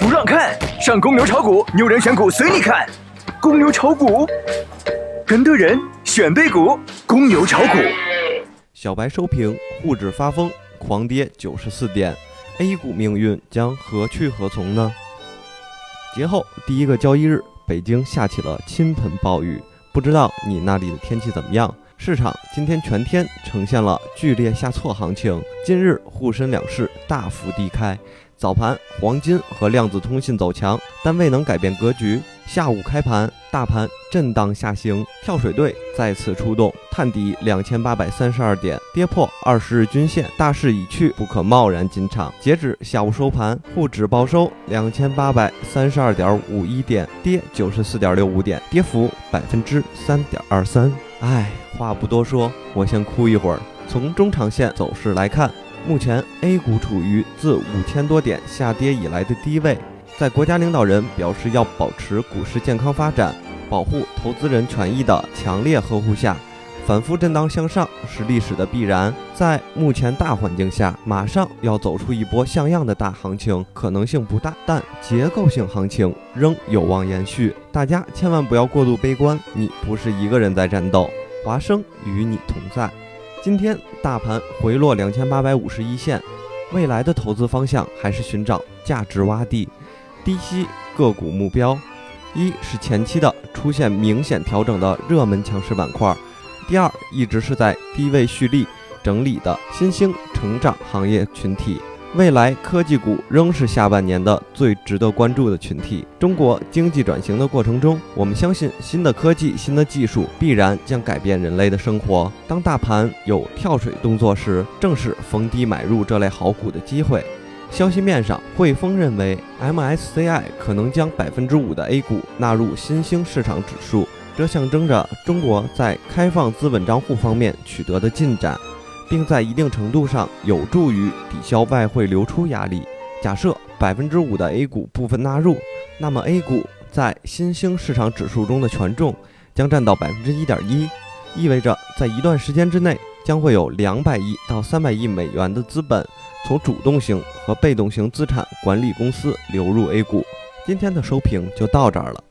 不让看，上公牛炒股，牛人选股随你看。公牛炒股，跟对人选对股，公牛炒股。小白收评，沪指发疯，狂跌九十四点，A 股命运将何去何从呢？节后第一个交易日，北京下起了倾盆暴雨，不知道你那里的天气怎么样？市场今天全天呈现了剧烈下挫行情，今日沪深两市大幅低开。早盘，黄金和量子通信走强，但未能改变格局。下午开盘，大盘震荡下行，跳水队再次出动，探底两千八百三十二点，跌破二十日均线，大势已去，不可贸然进场。截止下午收盘，沪指报收两千八百三十二点五一点，跌九十四点六五点，跌幅百分之三点二三。唉，话不多说，我先哭一会儿。从中长线走势来看。目前 A 股处于自五千多点下跌以来的低位，在国家领导人表示要保持股市健康发展、保护投资人权益的强烈呵护下，反复震荡向上是历史的必然。在目前大环境下，马上要走出一波像样的大行情可能性不大，但结构性行情仍有望延续。大家千万不要过度悲观，你不是一个人在战斗，华生与你同在。今天大盘回落两千八百五十一线，未来的投资方向还是寻找价值洼地、低吸个股目标。一是前期的出现明显调整的热门强势板块，第二一直是在低位蓄力整理的新兴成长行业群体。未来科技股仍是下半年的最值得关注的群体。中国经济转型的过程中，我们相信新的科技、新的技术必然将改变人类的生活。当大盘有跳水动作时，正是逢低买入这类好股的机会。消息面上，汇丰认为 MSCI 可能将百分之五的 A 股纳入新兴市场指数，这象征着中国在开放资本账户方面取得的进展。并在一定程度上有助于抵消外汇流出压力。假设百分之五的 A 股部分纳入，那么 A 股在新兴市场指数中的权重将占到百分之一点一，意味着在一段时间之内将会有两百亿到三百亿美元的资本从主动型和被动型资产管理公司流入 A 股。今天的收评就到这儿了。